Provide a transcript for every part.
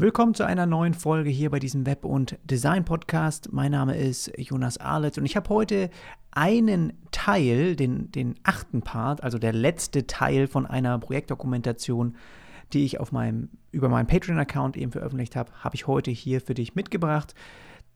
Willkommen zu einer neuen Folge hier bei diesem Web- und Design-Podcast. Mein Name ist Jonas Arlet und ich habe heute einen Teil, den, den achten Part, also der letzte Teil von einer Projektdokumentation, die ich auf meinem, über meinen Patreon-Account eben veröffentlicht habe, habe ich heute hier für dich mitgebracht.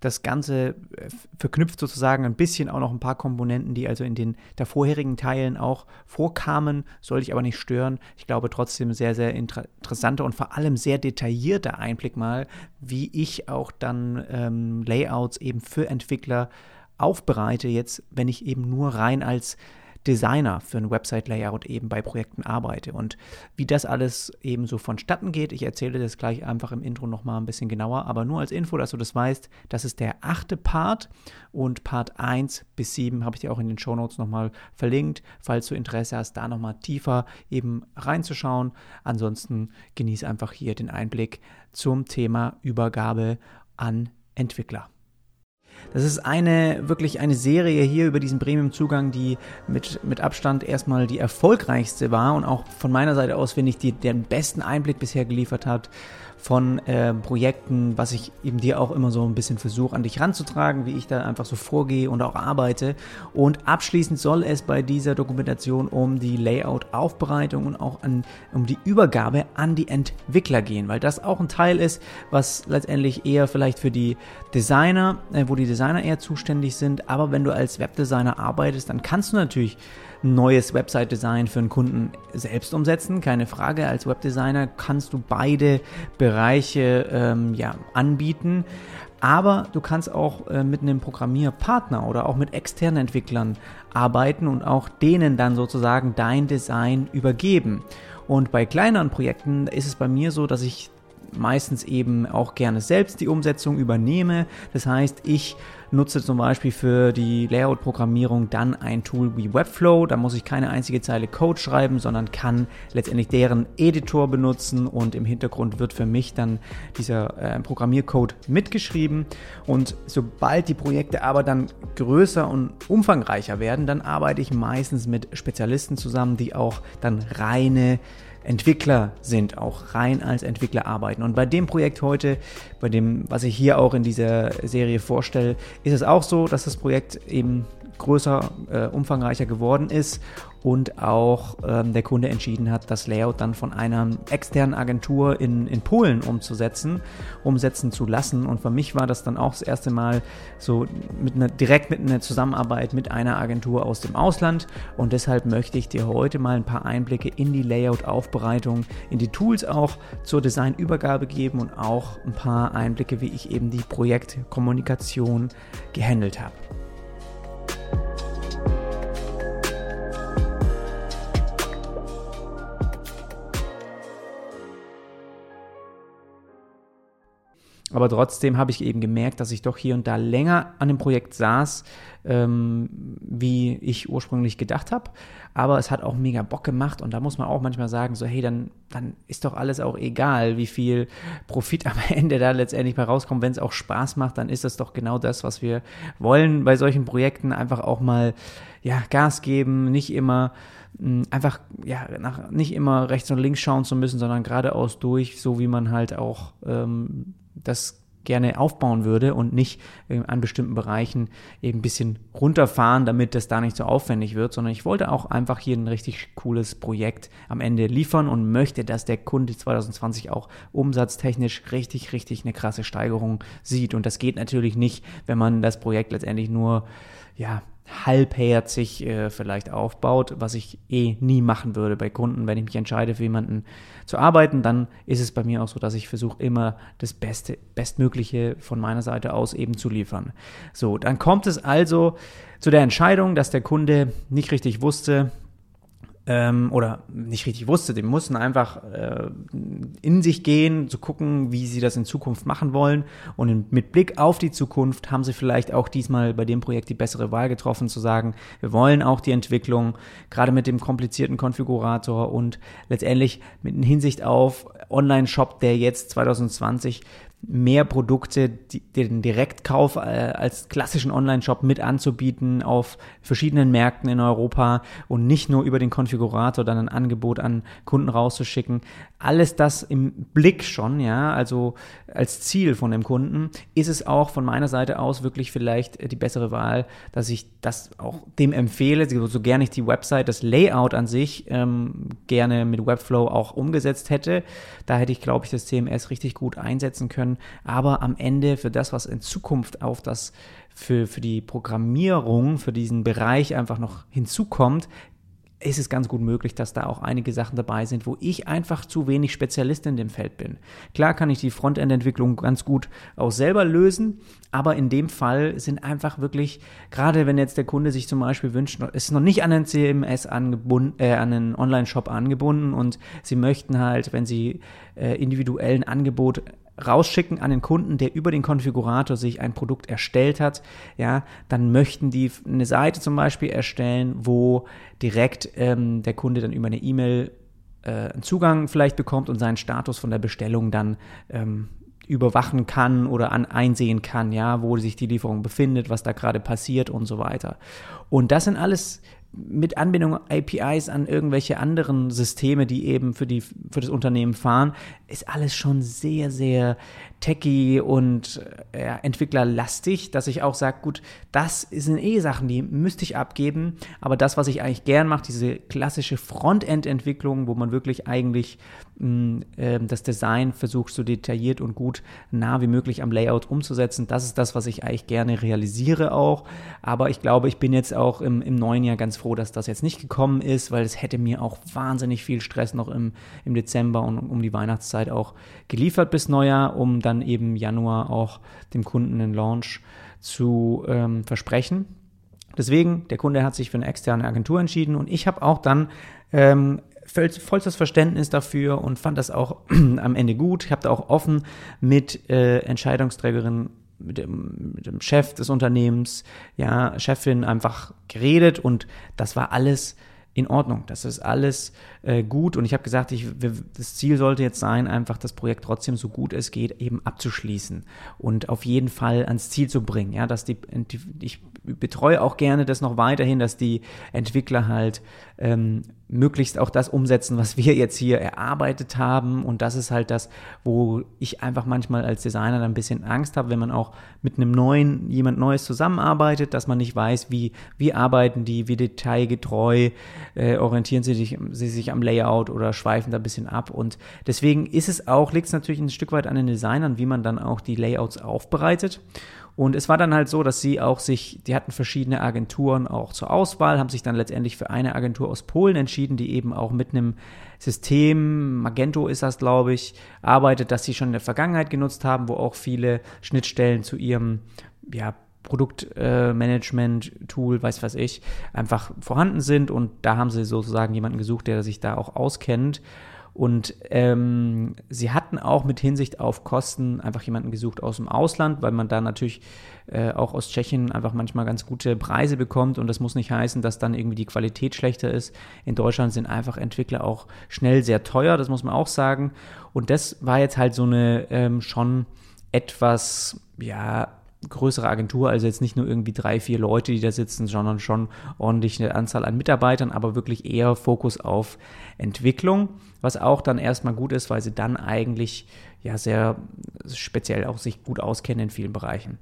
Das Ganze äh, verknüpft sozusagen ein bisschen auch noch ein paar Komponenten, die also in den der vorherigen Teilen auch vorkamen, soll ich aber nicht stören. Ich glaube trotzdem sehr, sehr inter interessanter und vor allem sehr detaillierter Einblick mal, wie ich auch dann ähm, Layouts eben für Entwickler aufbereite, jetzt, wenn ich eben nur rein als Designer für ein Website-Layout eben bei Projekten arbeite. Und wie das alles eben so vonstatten geht, ich erzähle das gleich einfach im Intro nochmal ein bisschen genauer, aber nur als Info, dass du das weißt, das ist der achte Part und Part 1 bis 7 habe ich dir auch in den Shownotes nochmal verlinkt, falls du Interesse hast, da nochmal tiefer eben reinzuschauen. Ansonsten genieße einfach hier den Einblick zum Thema Übergabe an Entwickler. Das ist eine, wirklich eine Serie hier über diesen Premium-Zugang, die mit, mit Abstand erstmal die erfolgreichste war und auch von meiner Seite aus, finde ich, die den besten Einblick bisher geliefert hat von äh, Projekten, was ich eben dir auch immer so ein bisschen versuche, an dich ranzutragen, wie ich da einfach so vorgehe und auch arbeite. Und abschließend soll es bei dieser Dokumentation um die Layout-Aufbereitung und auch an, um die Übergabe an die Entwickler gehen, weil das auch ein Teil ist, was letztendlich eher vielleicht für die Designer, äh, wo die Designer eher zuständig sind. Aber wenn du als Webdesigner arbeitest, dann kannst du natürlich neues Website-Design für einen Kunden selbst umsetzen. Keine Frage, als Webdesigner kannst du beide Bereiche ähm, ja, anbieten. Aber du kannst auch äh, mit einem Programmierpartner oder auch mit externen Entwicklern arbeiten und auch denen dann sozusagen dein Design übergeben. Und bei kleineren Projekten ist es bei mir so, dass ich meistens eben auch gerne selbst die Umsetzung übernehme. Das heißt, ich nutze zum Beispiel für die Layout-Programmierung dann ein Tool wie Webflow. Da muss ich keine einzige Zeile Code schreiben, sondern kann letztendlich deren Editor benutzen und im Hintergrund wird für mich dann dieser äh, Programmiercode mitgeschrieben. Und sobald die Projekte aber dann größer und umfangreicher werden, dann arbeite ich meistens mit Spezialisten zusammen, die auch dann reine Entwickler sind, auch rein als Entwickler arbeiten. Und bei dem Projekt heute, bei dem, was ich hier auch in dieser Serie vorstelle, ist es auch so, dass das Projekt eben größer, äh, umfangreicher geworden ist und auch ähm, der Kunde entschieden hat, das Layout dann von einer externen Agentur in, in Polen umzusetzen, umsetzen zu lassen. Und für mich war das dann auch das erste Mal so mit einer, direkt mit einer Zusammenarbeit mit einer Agentur aus dem Ausland. Und deshalb möchte ich dir heute mal ein paar Einblicke in die Layout-Aufbereitung, in die Tools auch zur Designübergabe geben und auch ein paar Einblicke, wie ich eben die Projektkommunikation gehandelt habe. Aber trotzdem habe ich eben gemerkt, dass ich doch hier und da länger an dem Projekt saß, ähm, wie ich ursprünglich gedacht habe. Aber es hat auch mega Bock gemacht und da muss man auch manchmal sagen, so hey, dann, dann ist doch alles auch egal, wie viel Profit am Ende da letztendlich bei rauskommt. Wenn es auch Spaß macht, dann ist das doch genau das, was wir wollen bei solchen Projekten. Einfach auch mal ja, Gas geben, nicht immer hm, einfach ja nach, nicht immer rechts und links schauen zu müssen, sondern geradeaus durch, so wie man halt auch ähm, das gerne aufbauen würde und nicht äh, an bestimmten Bereichen eben ein bisschen runterfahren, damit das da nicht so aufwendig wird, sondern ich wollte auch einfach hier ein richtig cooles Projekt am Ende liefern und möchte, dass der Kunde 2020 auch umsatztechnisch richtig, richtig eine krasse Steigerung sieht. Und das geht natürlich nicht, wenn man das Projekt letztendlich nur, ja, halbherzig äh, vielleicht aufbaut, was ich eh nie machen würde bei Kunden. Wenn ich mich entscheide, für jemanden zu arbeiten, dann ist es bei mir auch so, dass ich versuche, immer das Beste, Bestmögliche von meiner Seite aus eben zu liefern. So, dann kommt es also zu der Entscheidung, dass der Kunde nicht richtig wusste, ähm, oder nicht richtig wusste, die mussten einfach äh, in sich gehen, zu gucken, wie sie das in Zukunft machen wollen. Und in, mit Blick auf die Zukunft haben sie vielleicht auch diesmal bei dem Projekt die bessere Wahl getroffen, zu sagen, wir wollen auch die Entwicklung, gerade mit dem komplizierten Konfigurator und letztendlich mit Hinsicht auf Online-Shop, der jetzt 2020 mehr Produkte, die, den Direktkauf äh, als klassischen Online-Shop mit anzubieten auf verschiedenen Märkten in Europa und nicht nur über den Konfigurator dann ein Angebot an Kunden rauszuschicken. Alles das im Blick schon, ja, also als Ziel von dem Kunden, ist es auch von meiner Seite aus wirklich vielleicht die bessere Wahl, dass ich das auch dem empfehle, so gerne ich die Website, das Layout an sich ähm, gerne mit Webflow auch umgesetzt hätte. Da hätte ich, glaube ich, das CMS richtig gut einsetzen können. Aber am Ende für das, was in Zukunft auf das für, für die Programmierung, für diesen Bereich einfach noch hinzukommt, ist es ganz gut möglich, dass da auch einige Sachen dabei sind, wo ich einfach zu wenig Spezialist in dem Feld bin. Klar kann ich die Frontend-Entwicklung ganz gut auch selber lösen, aber in dem Fall sind einfach wirklich, gerade wenn jetzt der Kunde sich zum Beispiel wünscht, ist noch nicht an einen CMS angebunden, äh, an einen Online-Shop angebunden und sie möchten halt, wenn sie äh, individuellen Angebot rausschicken an den Kunden, der über den Konfigurator sich ein Produkt erstellt hat, ja, dann möchten die eine Seite zum Beispiel erstellen, wo direkt ähm, der Kunde dann über eine E-Mail äh, einen Zugang vielleicht bekommt und seinen Status von der Bestellung dann ähm, überwachen kann oder an, einsehen kann, ja, wo sich die Lieferung befindet, was da gerade passiert und so weiter. Und das sind alles mit Anbindung APIs an irgendwelche anderen Systeme, die eben für, die, für das Unternehmen fahren, ist alles schon sehr, sehr techy und äh, entwicklerlastig, dass ich auch sage, gut, das sind eh Sachen, die müsste ich abgeben, aber das, was ich eigentlich gern mache, diese klassische Frontend-Entwicklung, wo man wirklich eigentlich mh, äh, das Design versucht, so detailliert und gut nah wie möglich am Layout umzusetzen, das ist das, was ich eigentlich gerne realisiere auch, aber ich glaube, ich bin jetzt auch im, im neuen Jahr ganz froh, dass das jetzt nicht gekommen ist, weil es hätte mir auch wahnsinnig viel Stress noch im, im Dezember und um die Weihnachtszeit auch geliefert bis Neujahr, um dann eben Januar auch dem Kunden einen Launch zu ähm, versprechen. Deswegen, der Kunde hat sich für eine externe Agentur entschieden und ich habe auch dann ähm, vollstes Verständnis dafür und fand das auch am Ende gut. Ich habe da auch offen mit äh, Entscheidungsträgerin, mit dem, mit dem Chef des Unternehmens, ja, Chefin einfach geredet und das war alles in Ordnung. Das ist alles äh, gut. Und ich habe gesagt, ich, das Ziel sollte jetzt sein, einfach das Projekt trotzdem so gut es geht eben abzuschließen und auf jeden Fall ans Ziel zu bringen. Ja, dass die, ich betreue auch gerne das noch weiterhin, dass die Entwickler halt ähm, möglichst auch das umsetzen, was wir jetzt hier erarbeitet haben. Und das ist halt das, wo ich einfach manchmal als Designer dann ein bisschen Angst habe, wenn man auch mit einem neuen, jemand Neues zusammenarbeitet, dass man nicht weiß, wie, wie arbeiten die, wie detailgetreu äh, orientieren sie sich, sie sich am Layout oder schweifen da ein bisschen ab. Und deswegen ist es auch, liegt es natürlich ein Stück weit an den Designern, wie man dann auch die Layouts aufbereitet. Und es war dann halt so, dass sie auch sich, die hatten verschiedene Agenturen auch zur Auswahl, haben sich dann letztendlich für eine Agentur aus Polen entschieden, die eben auch mit einem System, Magento ist das, glaube ich, arbeitet, das sie schon in der Vergangenheit genutzt haben, wo auch viele Schnittstellen zu ihrem, ja, Produktmanagement-Tool, äh, weiß was ich, einfach vorhanden sind und da haben sie sozusagen jemanden gesucht, der sich da auch auskennt. Und ähm, sie hatten auch mit Hinsicht auf Kosten einfach jemanden gesucht aus dem Ausland, weil man da natürlich äh, auch aus Tschechien einfach manchmal ganz gute Preise bekommt. Und das muss nicht heißen, dass dann irgendwie die Qualität schlechter ist. In Deutschland sind einfach Entwickler auch schnell sehr teuer, das muss man auch sagen. Und das war jetzt halt so eine ähm, schon etwas, ja, größere Agentur, also jetzt nicht nur irgendwie drei, vier Leute, die da sitzen, sondern schon ordentlich eine Anzahl an Mitarbeitern, aber wirklich eher Fokus auf Entwicklung, was auch dann erstmal gut ist, weil sie dann eigentlich ja sehr speziell auch sich gut auskennen in vielen Bereichen.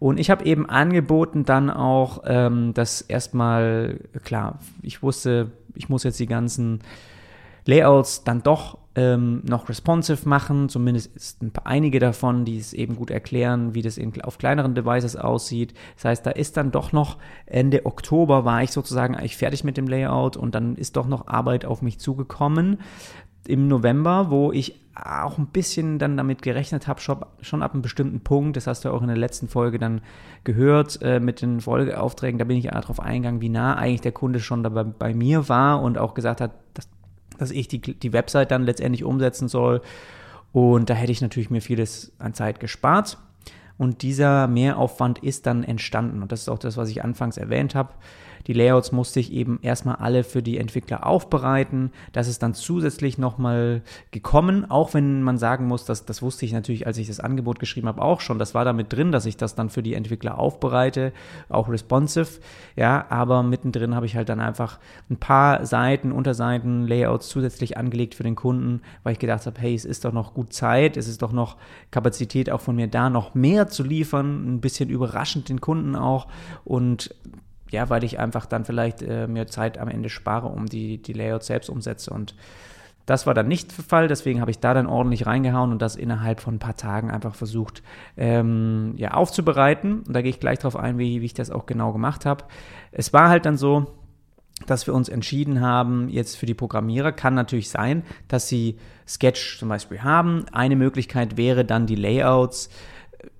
Und ich habe eben angeboten dann auch, ähm, dass erstmal, klar, ich wusste, ich muss jetzt die ganzen Layouts dann doch ähm, noch responsive machen. Zumindest ein paar, einige davon, die es eben gut erklären, wie das in, auf kleineren Devices aussieht. Das heißt, da ist dann doch noch Ende Oktober war ich sozusagen eigentlich fertig mit dem Layout und dann ist doch noch Arbeit auf mich zugekommen im November, wo ich auch ein bisschen dann damit gerechnet habe, schon, ab einem bestimmten Punkt, das hast du auch in der letzten Folge dann gehört äh, mit den Folgeaufträgen, da bin ich darauf eingegangen, wie nah eigentlich der Kunde schon dabei bei mir war und auch gesagt hat, das dass ich die, die Website dann letztendlich umsetzen soll. Und da hätte ich natürlich mir vieles an Zeit gespart. Und dieser Mehraufwand ist dann entstanden. Und das ist auch das, was ich anfangs erwähnt habe. Die Layouts musste ich eben erstmal alle für die Entwickler aufbereiten. Das ist dann zusätzlich nochmal gekommen, auch wenn man sagen muss, dass, das wusste ich natürlich, als ich das Angebot geschrieben habe, auch schon. Das war damit drin, dass ich das dann für die Entwickler aufbereite, auch responsive. Ja, aber mittendrin habe ich halt dann einfach ein paar Seiten, Unterseiten, Layouts zusätzlich angelegt für den Kunden, weil ich gedacht habe, hey, es ist doch noch gut Zeit, es ist doch noch Kapazität auch von mir da, noch mehr zu liefern, ein bisschen überraschend den Kunden auch und ja, weil ich einfach dann vielleicht äh, mir Zeit am Ende spare, um die, die Layouts selbst umsetze und das war dann nicht der Fall, deswegen habe ich da dann ordentlich reingehauen und das innerhalb von ein paar Tagen einfach versucht ähm, ja, aufzubereiten. Und da gehe ich gleich darauf ein, wie, wie ich das auch genau gemacht habe. Es war halt dann so, dass wir uns entschieden haben, jetzt für die Programmierer kann natürlich sein, dass sie Sketch zum Beispiel haben. Eine Möglichkeit wäre dann die Layouts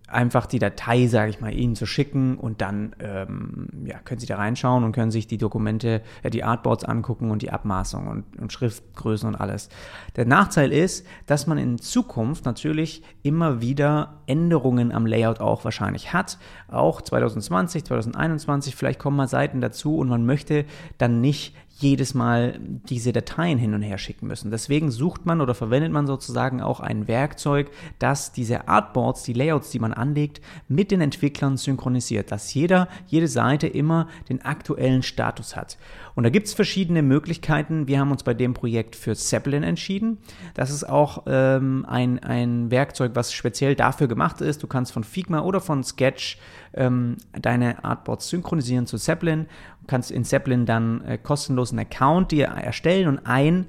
einfach die Datei, sage ich mal, Ihnen zu schicken und dann ähm, ja, können Sie da reinschauen und können sich die Dokumente, äh, die Artboards angucken und die Abmaßung und, und Schriftgrößen und alles. Der Nachteil ist, dass man in Zukunft natürlich immer wieder Änderungen am Layout auch wahrscheinlich hat. Auch 2020, 2021, vielleicht kommen mal Seiten dazu und man möchte dann nicht jedes Mal diese Dateien hin und her schicken müssen. Deswegen sucht man oder verwendet man sozusagen auch ein Werkzeug, das diese Artboards, die Layouts, die man anlegt, mit den Entwicklern synchronisiert, dass jeder, jede Seite immer den aktuellen Status hat. Und da gibt es verschiedene Möglichkeiten. Wir haben uns bei dem Projekt für Zeppelin entschieden. Das ist auch ähm, ein, ein Werkzeug, was speziell dafür gemacht ist. Du kannst von Figma oder von Sketch ähm, deine Artboards synchronisieren zu Zeppelin kannst in Zeppelin dann äh, kostenlos einen Account dir erstellen und ein,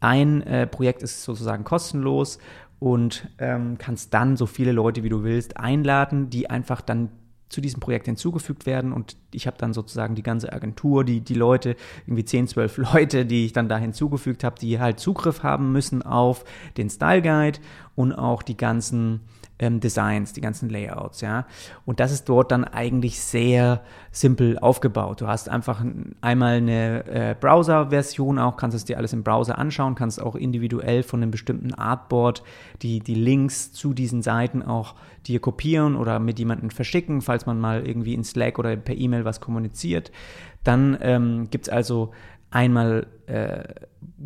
ein äh, Projekt ist sozusagen kostenlos und ähm, kannst dann so viele Leute, wie du willst, einladen, die einfach dann zu diesem Projekt hinzugefügt werden und ich habe dann sozusagen die ganze Agentur, die, die Leute, irgendwie 10, 12 Leute, die ich dann da hinzugefügt habe, die halt Zugriff haben müssen auf den Style Guide und auch die ganzen ähm, Designs, die ganzen Layouts, ja. Und das ist dort dann eigentlich sehr simpel aufgebaut. Du hast einfach einmal eine äh, Browser-Version auch, kannst es dir alles im Browser anschauen, kannst auch individuell von einem bestimmten Artboard die, die Links zu diesen Seiten auch dir kopieren oder mit jemandem verschicken, falls man mal irgendwie in Slack oder per E-Mail was kommuniziert. Dann ähm, gibt es also einmal äh,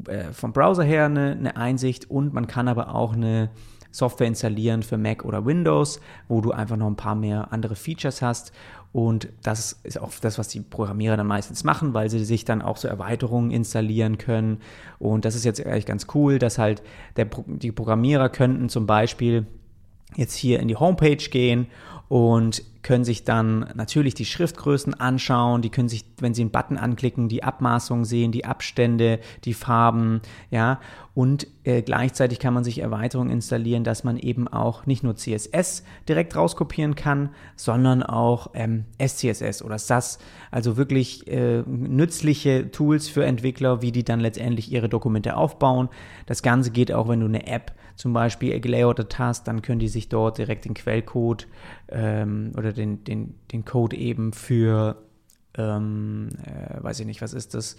äh, vom Browser her eine, eine Einsicht und man kann aber auch eine Software installieren für Mac oder Windows, wo du einfach noch ein paar mehr andere Features hast. Und das ist auch das, was die Programmierer dann meistens machen, weil sie sich dann auch so Erweiterungen installieren können. Und das ist jetzt eigentlich ganz cool, dass halt der, die Programmierer könnten zum Beispiel jetzt hier in die Homepage gehen und können sich dann natürlich die Schriftgrößen anschauen, die können sich, wenn sie einen Button anklicken, die Abmaßungen sehen, die Abstände, die Farben, ja, und äh, gleichzeitig kann man sich Erweiterungen installieren, dass man eben auch nicht nur CSS direkt rauskopieren kann, sondern auch ähm, SCSS oder SAS, also wirklich äh, nützliche Tools für Entwickler, wie die dann letztendlich ihre Dokumente aufbauen. Das Ganze geht auch, wenn du eine App zum Beispiel gelayoutet hast, dann können die sich dort direkt den Quellcode ähm, oder den, den, den Code eben für, ähm, äh, weiß ich nicht, was ist das,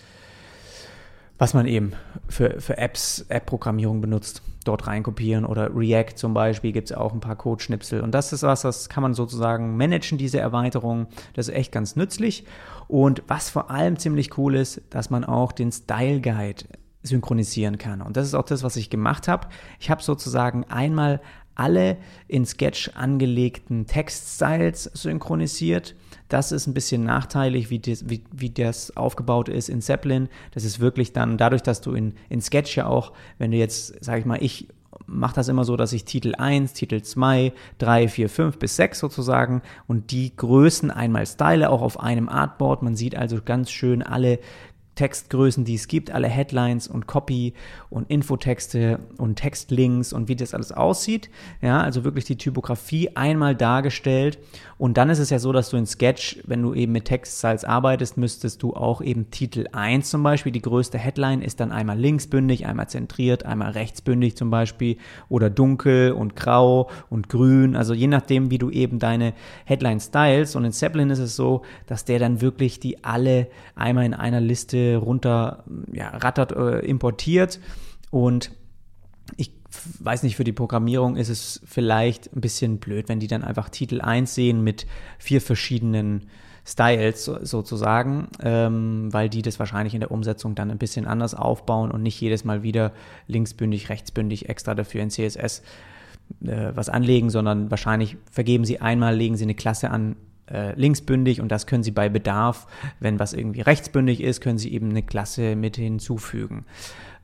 was man eben für, für Apps, App-Programmierung benutzt, dort reinkopieren oder React zum Beispiel gibt es auch ein paar Codeschnipsel und das ist was, das kann man sozusagen managen, diese Erweiterung. Das ist echt ganz nützlich und was vor allem ziemlich cool ist, dass man auch den Style Guide synchronisieren kann und das ist auch das, was ich gemacht habe. Ich habe sozusagen einmal alle in Sketch angelegten Textstyles synchronisiert. Das ist ein bisschen nachteilig, wie das, wie, wie das aufgebaut ist in Zeppelin. Das ist wirklich dann dadurch, dass du in, in Sketch ja auch, wenn du jetzt, sag ich mal, ich mache das immer so, dass ich Titel 1, Titel 2, 3, 4, 5 bis 6 sozusagen und die Größen einmal style, auch auf einem Artboard. Man sieht also ganz schön alle Textgrößen, die es gibt, alle Headlines und Copy und Infotexte und Textlinks und wie das alles aussieht. Ja, also wirklich die Typografie einmal dargestellt. Und dann ist es ja so, dass du in Sketch, wenn du eben mit Textstyles arbeitest, müsstest du auch eben Titel 1 zum Beispiel, die größte Headline ist dann einmal linksbündig, einmal zentriert, einmal rechtsbündig zum Beispiel oder dunkel und grau und grün. Also je nachdem, wie du eben deine Headline styles. Und in Zeppelin ist es so, dass der dann wirklich die alle einmal in einer Liste runter ja, rattert, äh, importiert. Und ich weiß nicht, für die Programmierung ist es vielleicht ein bisschen blöd, wenn die dann einfach Titel 1 sehen mit vier verschiedenen Styles so, sozusagen, ähm, weil die das wahrscheinlich in der Umsetzung dann ein bisschen anders aufbauen und nicht jedes Mal wieder linksbündig, rechtsbündig extra dafür in CSS äh, was anlegen, sondern wahrscheinlich vergeben sie einmal, legen sie eine Klasse an, äh, linksbündig und das können Sie bei Bedarf, wenn was irgendwie rechtsbündig ist, können Sie eben eine Klasse mit hinzufügen.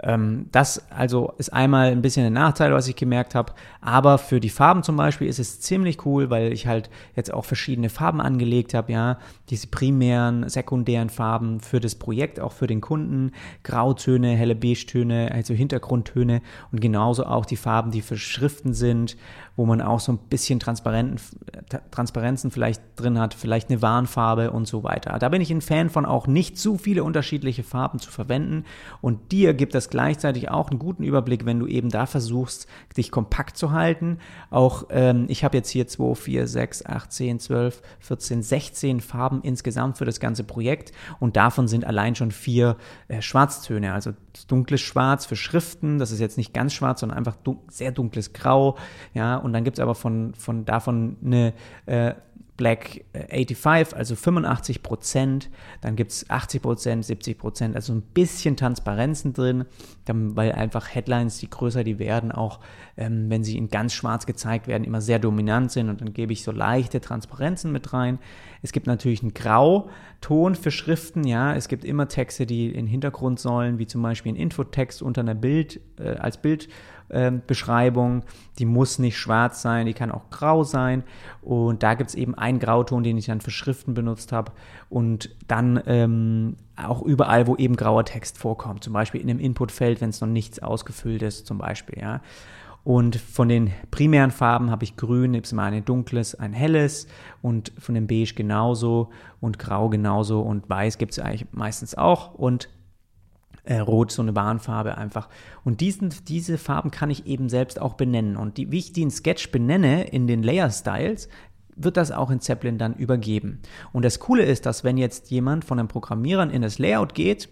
Ähm, das also ist einmal ein bisschen ein Nachteil, was ich gemerkt habe. Aber für die Farben zum Beispiel ist es ziemlich cool, weil ich halt jetzt auch verschiedene Farben angelegt habe, ja. Diese primären, sekundären Farben für das Projekt, auch für den Kunden. Grautöne, helle Beige-Töne, also Hintergrundtöne und genauso auch die Farben, die für Schriften sind, wo man auch so ein bisschen Transparenzen vielleicht drin hat, vielleicht eine Warnfarbe und so weiter. Da bin ich ein Fan von auch nicht zu viele unterschiedliche Farben zu verwenden. Und dir gibt das gleichzeitig auch einen guten Überblick, wenn du eben da versuchst, dich kompakt zu halten. Auch ähm, ich habe jetzt hier 2, 4, 6, 8, 10, 12, 14, 16 Farben insgesamt für das ganze Projekt. Und davon sind allein schon vier äh, Schwarztöne, also dunkles Schwarz für Schriften, das ist jetzt nicht ganz schwarz, sondern einfach dun sehr dunkles Grau, ja, und dann gibt es aber von, von davon eine äh, Black 85, also 85 Prozent, dann gibt es 80 Prozent, 70 Prozent, also ein bisschen Transparenzen drin, dann, weil einfach Headlines, je größer die werden, auch ähm, wenn sie in ganz schwarz gezeigt werden, immer sehr dominant sind. Und dann gebe ich so leichte Transparenzen mit rein. Es gibt natürlich einen Grauton für Schriften, ja, es gibt immer Texte, die in Hintergrund sollen, wie zum Beispiel ein Infotext unter einer Bild, äh, als Bild ähm, Beschreibung. Die muss nicht schwarz sein, die kann auch grau sein. Und da gibt es eben einen Grauton, den ich dann für Schriften benutzt habe. Und dann ähm, auch überall, wo eben grauer Text vorkommt. Zum Beispiel in einem Inputfeld, wenn es noch nichts ausgefüllt ist, zum Beispiel. Ja. Und von den primären Farben habe ich grün, gibt es mal ein dunkles, ein helles und von dem beige genauso und grau genauso und weiß gibt es eigentlich meistens auch und äh, Rot so eine Warnfarbe einfach. Und diesen, diese Farben kann ich eben selbst auch benennen. Und die, wie ich die in Sketch benenne, in den Layer Styles, wird das auch in Zeppelin dann übergeben. Und das Coole ist, dass wenn jetzt jemand von den Programmierern in das Layout geht,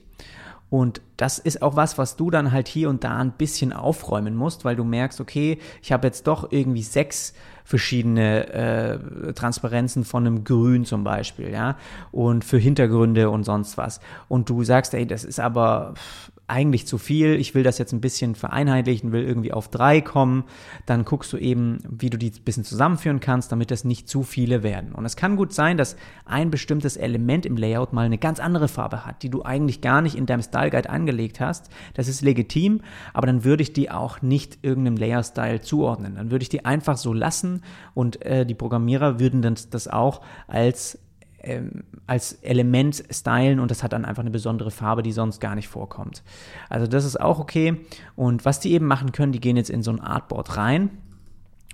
und das ist auch was, was du dann halt hier und da ein bisschen aufräumen musst, weil du merkst, okay, ich habe jetzt doch irgendwie sechs verschiedene äh, Transparenzen von einem Grün zum Beispiel, ja, und für Hintergründe und sonst was. Und du sagst, ey, das ist aber eigentlich zu viel, ich will das jetzt ein bisschen vereinheitlichen, will irgendwie auf drei kommen, dann guckst du eben, wie du die ein bisschen zusammenführen kannst, damit das nicht zu viele werden. Und es kann gut sein, dass ein bestimmtes Element im Layout mal eine ganz andere Farbe hat, die du eigentlich gar nicht in deinem Style Guide angelegt hast. Das ist legitim, aber dann würde ich die auch nicht irgendeinem Layer-Style zuordnen. Dann würde ich die einfach so lassen und äh, die Programmierer würden dann das auch als ähm, als Element stylen und das hat dann einfach eine besondere Farbe, die sonst gar nicht vorkommt. Also das ist auch okay. Und was die eben machen können, die gehen jetzt in so ein Artboard rein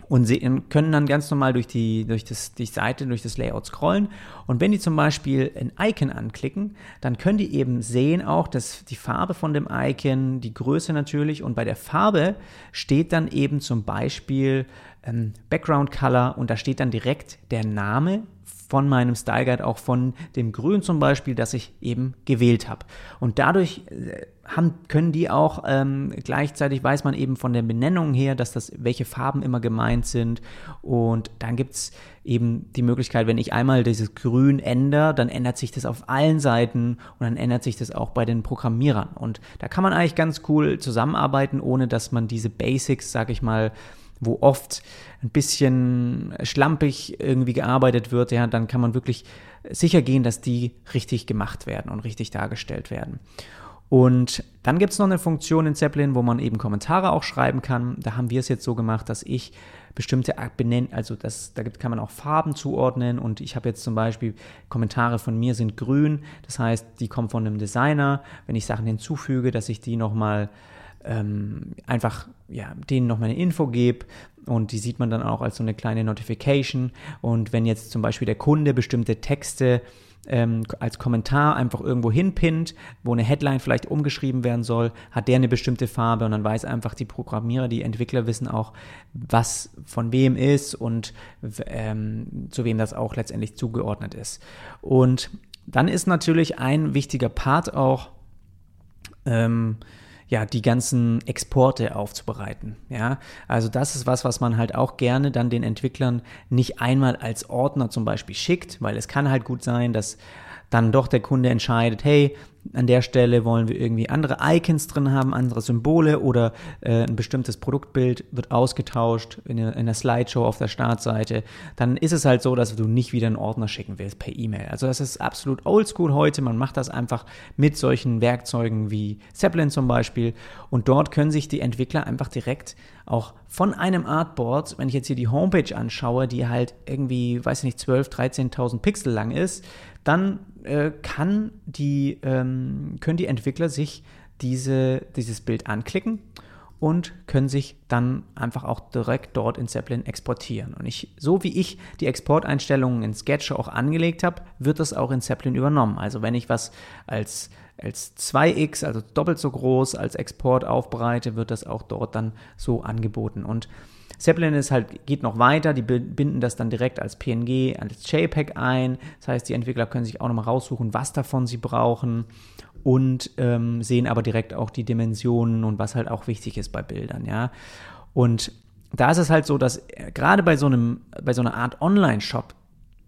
und sie können dann ganz normal durch die, durch das, die Seite, durch das Layout scrollen. Und wenn die zum Beispiel ein Icon anklicken, dann können die eben sehen auch, dass die Farbe von dem Icon, die Größe natürlich und bei der Farbe steht dann eben zum Beispiel ähm, Background Color und da steht dann direkt der Name von meinem Style Guide, auch von dem Grün zum Beispiel, das ich eben gewählt habe. Und dadurch äh, haben, können die auch ähm, gleichzeitig weiß man eben von der Benennung her, dass das welche Farben immer gemeint sind. Und dann gibt es eben die Möglichkeit, wenn ich einmal dieses Grün ändere, dann ändert sich das auf allen Seiten und dann ändert sich das auch bei den Programmierern. Und da kann man eigentlich ganz cool zusammenarbeiten, ohne dass man diese Basics, sag ich mal, wo oft ein bisschen schlampig irgendwie gearbeitet wird, ja, dann kann man wirklich sicher gehen, dass die richtig gemacht werden und richtig dargestellt werden. Und dann gibt es noch eine Funktion in Zeppelin, wo man eben Kommentare auch schreiben kann. Da haben wir es jetzt so gemacht, dass ich bestimmte benennen, also das, da gibt, kann man auch Farben zuordnen und ich habe jetzt zum Beispiel Kommentare von mir sind grün, das heißt, die kommen von einem Designer. Wenn ich Sachen hinzufüge, dass ich die nochmal ähm, einfach ja, denen nochmal eine Info gebe und die sieht man dann auch als so eine kleine Notification. Und wenn jetzt zum Beispiel der Kunde bestimmte Texte ähm, als Kommentar einfach irgendwo hinpinnt, wo eine Headline vielleicht umgeschrieben werden soll, hat der eine bestimmte Farbe und dann weiß einfach die Programmierer, die Entwickler wissen auch, was von wem ist und ähm, zu wem das auch letztendlich zugeordnet ist. Und dann ist natürlich ein wichtiger Part auch, ähm, ja, die ganzen Exporte aufzubereiten. Ja, also das ist was, was man halt auch gerne dann den Entwicklern nicht einmal als Ordner zum Beispiel schickt, weil es kann halt gut sein, dass dann doch der Kunde entscheidet, hey, an der Stelle wollen wir irgendwie andere Icons drin haben, andere Symbole oder äh, ein bestimmtes Produktbild wird ausgetauscht in der, in der Slideshow auf der Startseite, dann ist es halt so, dass du nicht wieder einen Ordner schicken willst per E-Mail. Also das ist absolut oldschool heute. Man macht das einfach mit solchen Werkzeugen wie Zeppelin zum Beispiel und dort können sich die Entwickler einfach direkt auch von einem Artboard, wenn ich jetzt hier die Homepage anschaue, die halt irgendwie, weiß ich nicht, 12, 13.000 Pixel lang ist, dann äh, kann die, ähm, können die Entwickler sich diese, dieses Bild anklicken und können sich dann einfach auch direkt dort in Zeppelin exportieren. Und ich, so wie ich die Exporteinstellungen in Sketcher auch angelegt habe, wird das auch in Zeppelin übernommen. Also wenn ich was als, als 2x, also doppelt so groß als Export aufbereite, wird das auch dort dann so angeboten. Und Zeppelin ist halt, geht noch weiter, die binden das dann direkt als PNG, als JPEG ein. Das heißt, die Entwickler können sich auch nochmal raussuchen, was davon sie brauchen und ähm, sehen aber direkt auch die Dimensionen und was halt auch wichtig ist bei Bildern, ja. Und da ist es halt so, dass äh, gerade bei so einem, bei so einer Art Online-Shop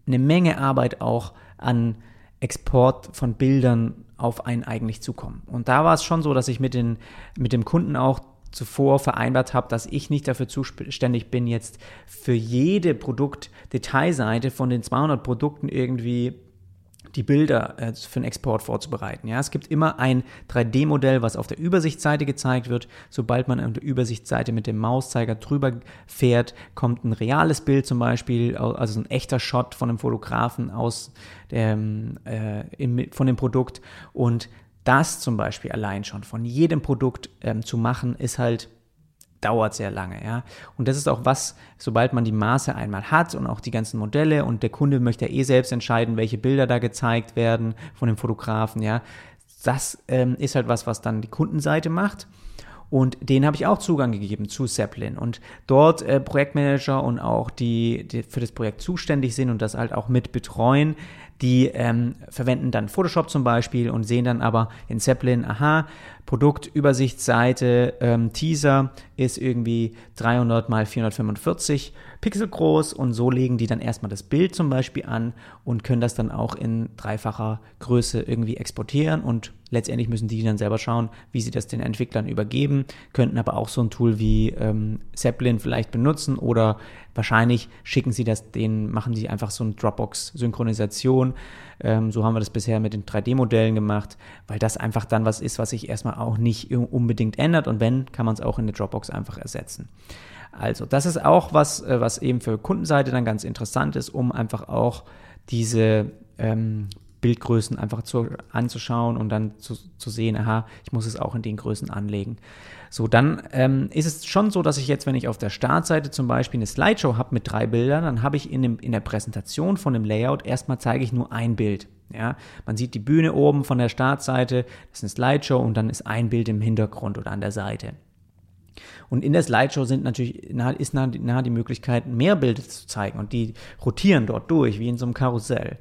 eine Menge Arbeit auch an Export von Bildern auf einen eigentlich zukommen. Und da war es schon so, dass ich mit, den, mit dem Kunden auch zuvor vereinbart habe, dass ich nicht dafür zuständig bin, jetzt für jede Produktdetailseite von den 200 Produkten irgendwie die Bilder äh, für den Export vorzubereiten. Ja, es gibt immer ein 3D-Modell, was auf der Übersichtsseite gezeigt wird. Sobald man auf der Übersichtsseite mit dem Mauszeiger drüber fährt, kommt ein reales Bild zum Beispiel, also ein echter Shot von einem Fotografen aus dem, äh, im, von dem Produkt und das zum Beispiel allein schon von jedem Produkt ähm, zu machen, ist halt dauert sehr lange, ja. Und das ist auch was, sobald man die Maße einmal hat und auch die ganzen Modelle und der Kunde möchte ja eh selbst entscheiden, welche Bilder da gezeigt werden von dem Fotografen, ja. Das ähm, ist halt was, was dann die Kundenseite macht. Und den habe ich auch Zugang gegeben zu Zeppelin. Und dort äh, Projektmanager und auch die, die für das Projekt zuständig sind und das halt auch mit betreuen, die ähm, verwenden dann Photoshop zum Beispiel und sehen dann aber in Zeppelin, aha, Produktübersichtsseite, ähm, Teaser ist irgendwie 300 mal 445 Pixel groß und so legen die dann erstmal das Bild zum Beispiel an und können das dann auch in dreifacher Größe irgendwie exportieren und letztendlich müssen die dann selber schauen, wie sie das den Entwicklern übergeben, könnten aber auch so ein Tool wie ähm, Zeppelin vielleicht benutzen oder wahrscheinlich schicken sie das denen, machen sie einfach so eine Dropbox-Synchronisation. Ähm, so haben wir das bisher mit den 3D-Modellen gemacht, weil das einfach dann was ist, was sich erstmal auch nicht unbedingt ändert und wenn, kann man es auch in der Dropbox einfach ersetzen. Also, das ist auch was, äh, was eben für Kundenseite dann ganz interessant ist, um einfach auch diese ähm, Bildgrößen einfach zu, anzuschauen und dann zu, zu sehen, aha, ich muss es auch in den Größen anlegen. So, dann ähm, ist es schon so, dass ich jetzt, wenn ich auf der Startseite zum Beispiel eine Slideshow habe mit drei Bildern, dann habe ich in, dem, in der Präsentation von dem Layout erstmal zeige ich nur ein Bild. Ja, man sieht die Bühne oben von der Startseite, das ist eine Slideshow und dann ist ein Bild im Hintergrund oder an der Seite. Und in der Slideshow sind natürlich, ist nahe die Möglichkeit, mehr Bilder zu zeigen und die rotieren dort durch, wie in so einem Karussell.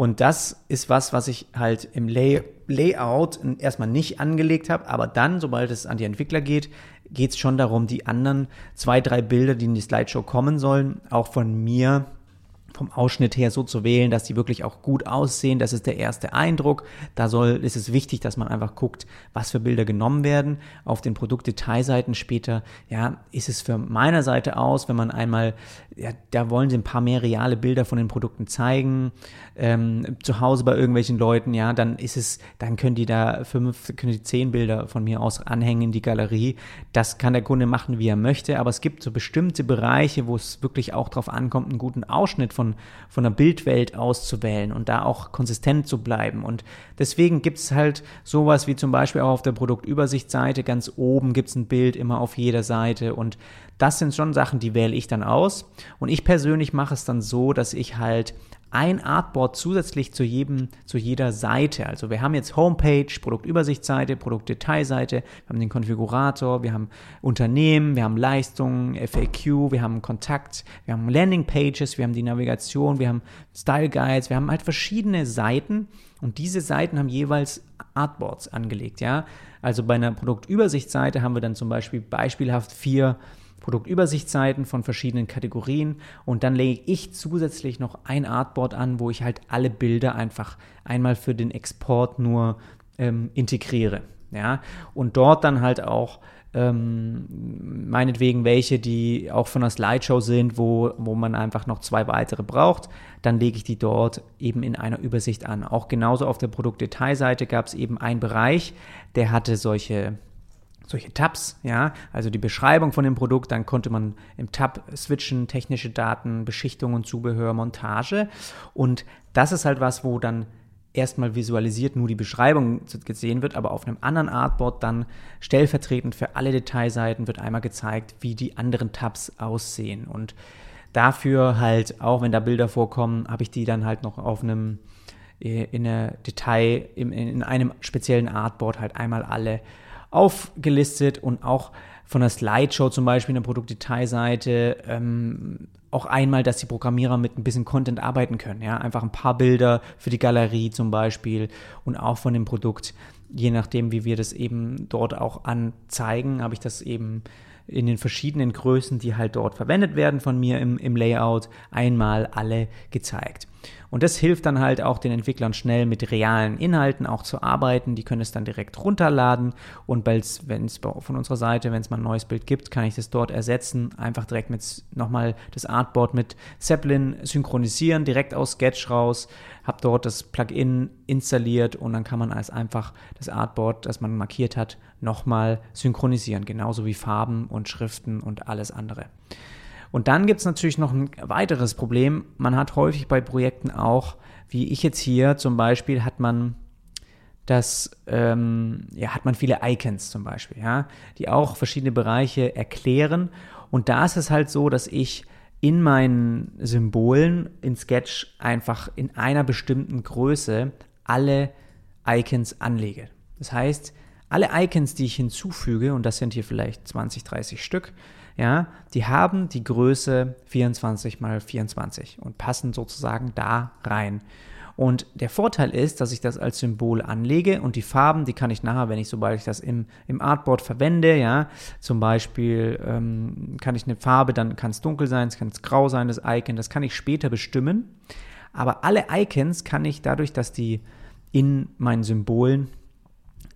Und das ist was, was ich halt im Lay Layout erstmal nicht angelegt habe, aber dann, sobald es an die Entwickler geht, geht es schon darum, die anderen zwei, drei Bilder, die in die Slideshow kommen sollen, auch von mir vom Ausschnitt her so zu wählen, dass die wirklich auch gut aussehen. Das ist der erste Eindruck. Da soll, ist es wichtig, dass man einfach guckt, was für Bilder genommen werden. Auf den Produktdetailseiten später, ja, ist es für meiner Seite aus, wenn man einmal, ja, da wollen sie ein paar mehr reale Bilder von den Produkten zeigen, ähm, zu Hause bei irgendwelchen Leuten, ja, dann ist es, dann können die da fünf, können die zehn Bilder von mir aus anhängen in die Galerie. Das kann der Kunde machen, wie er möchte, aber es gibt so bestimmte Bereiche, wo es wirklich auch darauf ankommt, einen guten Ausschnitt von, von der Bildwelt auszuwählen und da auch konsistent zu bleiben. Und deswegen gibt es halt sowas wie zum Beispiel auch auf der Produktübersichtsseite, ganz oben gibt es ein Bild immer auf jeder Seite und das sind schon Sachen, die wähle ich dann aus. Und ich persönlich mache es dann so, dass ich halt ein Artboard zusätzlich zu jedem, zu jeder Seite. Also wir haben jetzt Homepage, Produktübersichtsseite, Produktdetailseite, wir haben den Konfigurator, wir haben Unternehmen, wir haben Leistungen, FAQ, wir haben Kontakt, wir haben Landingpages, wir haben die Navigation, wir haben Style Guides, wir haben halt verschiedene Seiten und diese Seiten haben jeweils Artboards angelegt, ja. Also bei einer Produktübersichtsseite haben wir dann zum Beispiel beispielhaft vier Produktübersichtsseiten von verschiedenen Kategorien und dann lege ich zusätzlich noch ein Artboard an, wo ich halt alle Bilder einfach einmal für den Export nur ähm, integriere. Ja, und dort dann halt auch ähm, meinetwegen welche, die auch von der Slideshow sind, wo, wo man einfach noch zwei weitere braucht, dann lege ich die dort eben in einer Übersicht an. Auch genauso auf der Produktdetailseite gab es eben einen Bereich, der hatte solche solche Tabs, ja, also die Beschreibung von dem Produkt, dann konnte man im Tab switchen, technische Daten, Beschichtung und Zubehör, Montage und das ist halt was, wo dann erstmal visualisiert nur die Beschreibung gesehen wird, aber auf einem anderen Artboard dann stellvertretend für alle Detailseiten wird einmal gezeigt, wie die anderen Tabs aussehen. Und dafür halt, auch wenn da Bilder vorkommen, habe ich die dann halt noch auf einem äh, in einer Detail, in, einem speziellen Artboard halt einmal alle aufgelistet und auch von der Slideshow zum Beispiel in der Produktdetailseite ähm, auch einmal, dass die Programmierer mit ein bisschen Content arbeiten können. Ja, einfach ein paar Bilder für die Galerie zum Beispiel und auch von dem Produkt. Je nachdem, wie wir das eben dort auch anzeigen, habe ich das eben in den verschiedenen Größen, die halt dort verwendet werden von mir im, im Layout, einmal alle gezeigt. Und das hilft dann halt auch den Entwicklern schnell mit realen Inhalten auch zu arbeiten. Die können es dann direkt runterladen und wenn es von unserer Seite, wenn es mal ein neues Bild gibt, kann ich das dort ersetzen. Einfach direkt mit nochmal das Artboard mit Zeppelin synchronisieren, direkt aus Sketch raus, habe dort das Plugin installiert und dann kann man als einfach das Artboard, das man markiert hat, nochmal synchronisieren, genauso wie Farben und Schriften und alles andere. Und dann gibt es natürlich noch ein weiteres Problem. Man hat häufig bei Projekten auch, wie ich jetzt hier zum Beispiel, hat man das, ähm, ja, hat man viele Icons zum Beispiel, ja, die auch verschiedene Bereiche erklären. Und da ist es halt so, dass ich in meinen Symbolen in Sketch einfach in einer bestimmten Größe alle Icons anlege. Das heißt, alle Icons, die ich hinzufüge, und das sind hier vielleicht 20, 30 Stück, ja, die haben die Größe 24 mal 24 und passen sozusagen da rein. Und der Vorteil ist, dass ich das als Symbol anlege und die Farben, die kann ich nachher, wenn ich, sobald ich das im, im Artboard verwende, ja, zum Beispiel ähm, kann ich eine Farbe, dann kann es dunkel sein, es kann es grau sein, das Icon, das kann ich später bestimmen. Aber alle Icons kann ich dadurch, dass die in meinen Symbolen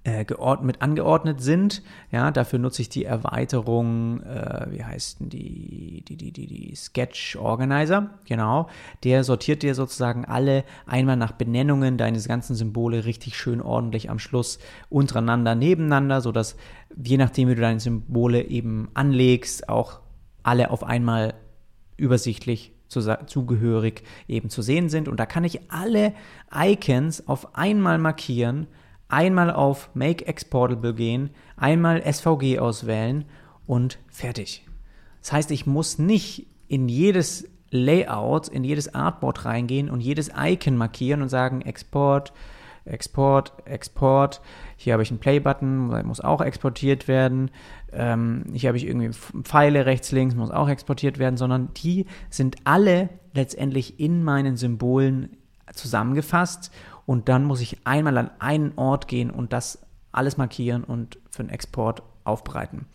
äh, geordnet, angeordnet sind. Ja, dafür nutze ich die Erweiterung, äh, wie heißt denn die, die, die, die, die Sketch Organizer, genau. Der sortiert dir sozusagen alle einmal nach Benennungen deines ganzen Symbole richtig schön ordentlich am Schluss untereinander, nebeneinander, sodass je nachdem, wie du deine Symbole eben anlegst, auch alle auf einmal übersichtlich zugehörig eben zu sehen sind. Und da kann ich alle Icons auf einmal markieren einmal auf Make Exportable gehen, einmal SVG auswählen und fertig. Das heißt, ich muss nicht in jedes Layout, in jedes Artboard reingehen und jedes Icon markieren und sagen Export, Export, Export. Hier habe ich einen Play-Button, muss auch exportiert werden. Ähm, hier habe ich irgendwie Pfeile rechts, links, muss auch exportiert werden, sondern die sind alle letztendlich in meinen Symbolen zusammengefasst und dann muss ich einmal an einen Ort gehen und das alles markieren und für den Export aufbereiten.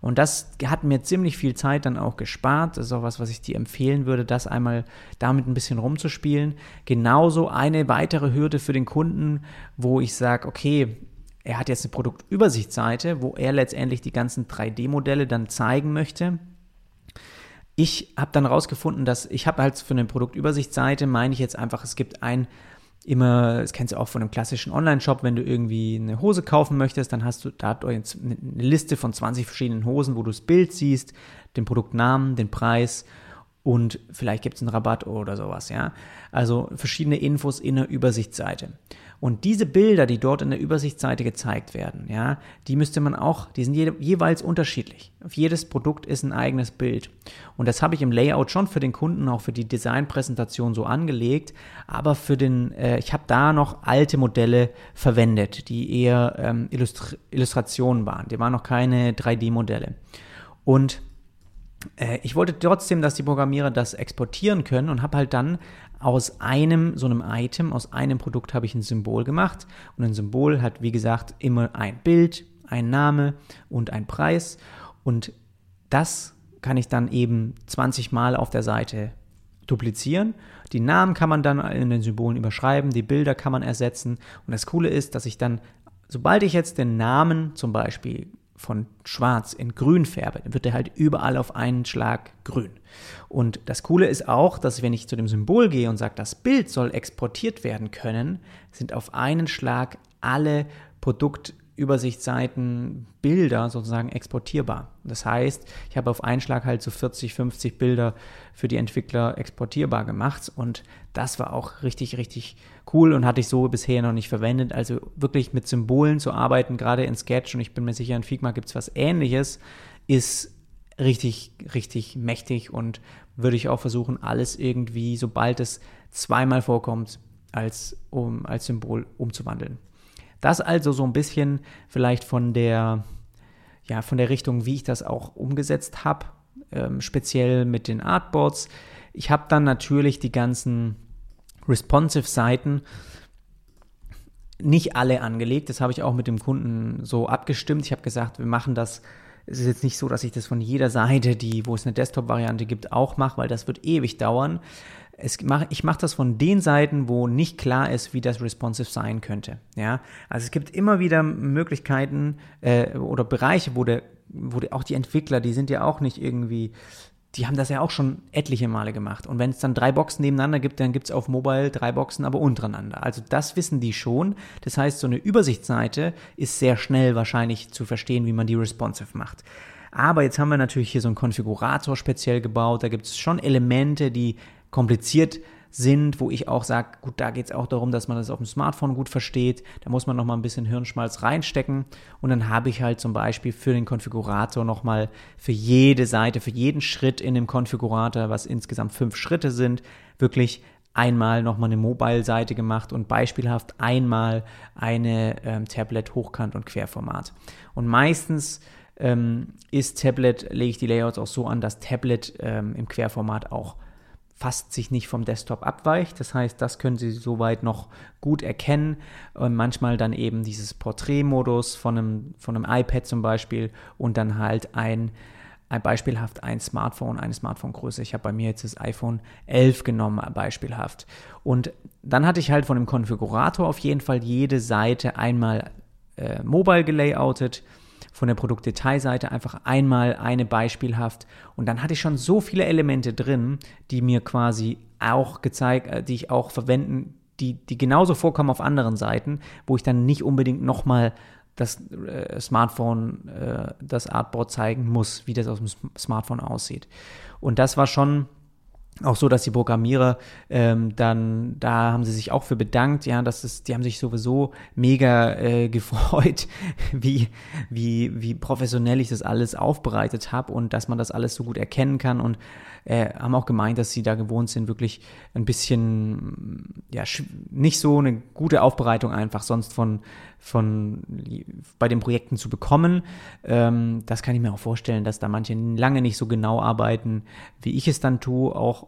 Und das hat mir ziemlich viel Zeit dann auch gespart. Das ist auch was, was ich dir empfehlen würde, das einmal damit ein bisschen rumzuspielen. Genauso eine weitere Hürde für den Kunden, wo ich sage, okay, er hat jetzt eine Produktübersichtsseite, wo er letztendlich die ganzen 3D-Modelle dann zeigen möchte. Ich habe dann herausgefunden, dass ich habe halt für eine Produktübersichtsseite, meine ich jetzt einfach, es gibt ein immer, das kennst du auch von einem klassischen Online-Shop, wenn du irgendwie eine Hose kaufen möchtest, dann hast du da eine Liste von 20 verschiedenen Hosen, wo du das Bild siehst, den Produktnamen, den Preis und vielleicht gibt es einen Rabatt oder sowas, ja. Also verschiedene Infos in der Übersichtsseite. Und diese Bilder, die dort in der Übersichtsseite gezeigt werden, ja, die müsste man auch, die sind je, jeweils unterschiedlich. Jedes Produkt ist ein eigenes Bild. Und das habe ich im Layout schon für den Kunden, auch für die Designpräsentation so angelegt. Aber für den, äh, ich habe da noch alte Modelle verwendet, die eher ähm, Illustri Illustrationen waren. Die waren noch keine 3D-Modelle. Und äh, ich wollte trotzdem, dass die Programmierer das exportieren können und habe halt dann aus einem so einem Item, aus einem Produkt habe ich ein Symbol gemacht. Und ein Symbol hat, wie gesagt, immer ein Bild, ein Name und ein Preis. Und das kann ich dann eben 20 Mal auf der Seite duplizieren. Die Namen kann man dann in den Symbolen überschreiben, die Bilder kann man ersetzen. Und das Coole ist, dass ich dann, sobald ich jetzt den Namen zum Beispiel von schwarz in grün färbe, dann wird der halt überall auf einen Schlag grün. Und das Coole ist auch, dass wenn ich zu dem Symbol gehe und sage, das Bild soll exportiert werden können, sind auf einen Schlag alle Produkt Übersichtsseiten Bilder sozusagen exportierbar. Das heißt, ich habe auf einen Schlag halt so 40, 50 Bilder für die Entwickler exportierbar gemacht und das war auch richtig, richtig cool und hatte ich so bisher noch nicht verwendet. Also wirklich mit Symbolen zu arbeiten, gerade in Sketch und ich bin mir sicher, in Figma gibt es was ähnliches, ist richtig, richtig mächtig und würde ich auch versuchen, alles irgendwie, sobald es zweimal vorkommt, als, um, als Symbol umzuwandeln. Das also so ein bisschen vielleicht von der, ja, von der Richtung, wie ich das auch umgesetzt habe, ähm, speziell mit den Artboards. Ich habe dann natürlich die ganzen responsive Seiten nicht alle angelegt. Das habe ich auch mit dem Kunden so abgestimmt. Ich habe gesagt, wir machen das. Es ist jetzt nicht so, dass ich das von jeder Seite, die, wo es eine Desktop-Variante gibt, auch mache, weil das wird ewig dauern. Es mach, ich mache das von den Seiten, wo nicht klar ist, wie das responsive sein könnte. Ja? Also es gibt immer wieder Möglichkeiten äh, oder Bereiche, wo, der, wo der, auch die Entwickler, die sind ja auch nicht irgendwie, die haben das ja auch schon etliche Male gemacht. Und wenn es dann drei Boxen nebeneinander gibt, dann gibt es auf Mobile drei Boxen, aber untereinander. Also das wissen die schon. Das heißt, so eine Übersichtsseite ist sehr schnell wahrscheinlich zu verstehen, wie man die responsive macht. Aber jetzt haben wir natürlich hier so einen Konfigurator speziell gebaut. Da gibt es schon Elemente, die kompliziert sind, wo ich auch sage, gut, da geht es auch darum, dass man das auf dem Smartphone gut versteht. Da muss man noch mal ein bisschen Hirnschmalz reinstecken. Und dann habe ich halt zum Beispiel für den Konfigurator noch mal für jede Seite, für jeden Schritt in dem Konfigurator, was insgesamt fünf Schritte sind, wirklich einmal nochmal eine Mobile-Seite gemacht und beispielhaft einmal eine ähm, Tablet Hochkant und Querformat. Und meistens ähm, ist Tablet, lege ich die Layouts auch so an, dass Tablet ähm, im Querformat auch fast sich nicht vom Desktop abweicht. Das heißt, das können Sie soweit noch gut erkennen. Und manchmal dann eben dieses Porträtmodus von einem, von einem iPad zum Beispiel und dann halt ein, ein beispielhaft ein Smartphone, eine Smartphone-Größe. Ich habe bei mir jetzt das iPhone 11 genommen, beispielhaft. Und dann hatte ich halt von dem Konfigurator auf jeden Fall jede Seite einmal äh, mobile gelayoutet von der Produktdetailseite einfach einmal eine beispielhaft und dann hatte ich schon so viele Elemente drin, die mir quasi auch gezeigt, äh, die ich auch verwenden, die, die genauso vorkommen auf anderen Seiten, wo ich dann nicht unbedingt nochmal das äh, Smartphone, äh, das Artboard zeigen muss, wie das aus dem Smartphone aussieht. Und das war schon auch so, dass die Programmierer ähm, dann, da haben sie sich auch für bedankt, ja, das ist, die haben sich sowieso mega äh, gefreut, wie, wie, wie professionell ich das alles aufbereitet habe und dass man das alles so gut erkennen kann. Und äh, haben auch gemeint, dass sie da gewohnt sind, wirklich ein bisschen, ja, nicht so eine gute Aufbereitung einfach sonst von, von bei den Projekten zu bekommen. Ähm, das kann ich mir auch vorstellen, dass da manche lange nicht so genau arbeiten, wie ich es dann tue, auch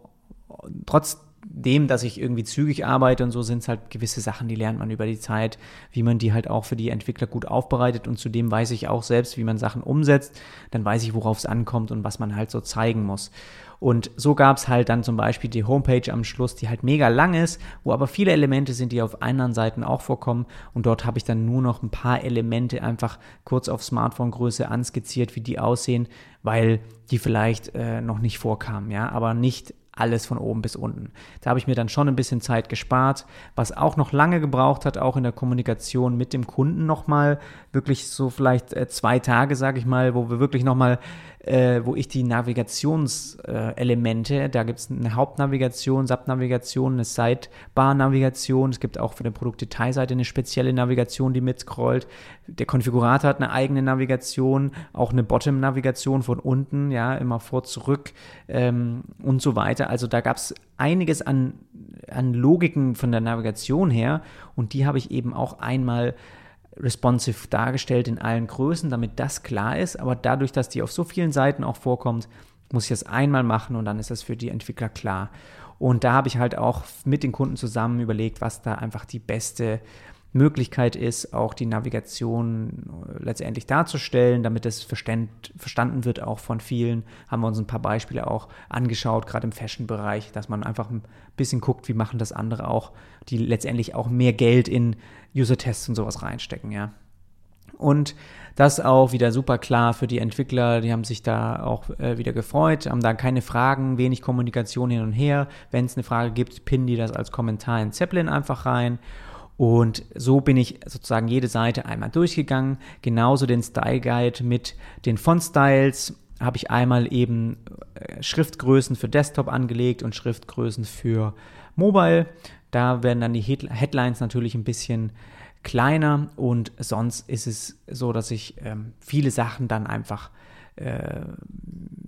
trotzdem, dass ich irgendwie zügig arbeite und so sind es halt gewisse Sachen, die lernt man über die Zeit, wie man die halt auch für die Entwickler gut aufbereitet und zudem weiß ich auch selbst, wie man Sachen umsetzt, dann weiß ich, worauf es ankommt und was man halt so zeigen muss. Und so gab es halt dann zum Beispiel die Homepage am Schluss, die halt mega lang ist, wo aber viele Elemente sind, die auf anderen Seiten auch vorkommen. Und dort habe ich dann nur noch ein paar Elemente einfach kurz auf Smartphone-Größe anskizziert, wie die aussehen, weil die vielleicht äh, noch nicht vorkamen, ja, aber nicht alles von oben bis unten. Da habe ich mir dann schon ein bisschen Zeit gespart, was auch noch lange gebraucht hat, auch in der Kommunikation mit dem Kunden nochmal, wirklich so vielleicht äh, zwei Tage, sage ich mal, wo wir wirklich nochmal äh, wo ich die Navigationselemente, äh, da gibt es eine Hauptnavigation, Subnavigation, eine Sidebar-Navigation, es gibt auch für die Produktdetailseite eine spezielle Navigation, die mitscrollt. Der Konfigurator hat eine eigene Navigation, auch eine Bottom-Navigation von unten, ja, immer vor, zurück ähm, und so weiter. Also da gab es einiges an, an Logiken von der Navigation her und die habe ich eben auch einmal responsive dargestellt in allen Größen, damit das klar ist. Aber dadurch, dass die auf so vielen Seiten auch vorkommt, muss ich das einmal machen und dann ist das für die Entwickler klar. Und da habe ich halt auch mit den Kunden zusammen überlegt, was da einfach die beste Möglichkeit ist, auch die Navigation äh, letztendlich darzustellen, damit es verstanden wird auch von vielen. Haben wir uns ein paar Beispiele auch angeschaut, gerade im Fashion-Bereich, dass man einfach ein bisschen guckt, wie machen das andere auch, die letztendlich auch mehr Geld in User-Tests und sowas reinstecken, ja. Und das auch wieder super klar für die Entwickler, die haben sich da auch äh, wieder gefreut, haben da keine Fragen, wenig Kommunikation hin und her. Wenn es eine Frage gibt, pinnen die das als Kommentar in Zeppelin einfach rein und so bin ich sozusagen jede Seite einmal durchgegangen. Genauso den Style Guide mit den Font Styles habe ich einmal eben äh, Schriftgrößen für Desktop angelegt und Schriftgrößen für Mobile. Da werden dann die Headlines natürlich ein bisschen kleiner und sonst ist es so, dass ich ähm, viele Sachen dann einfach äh,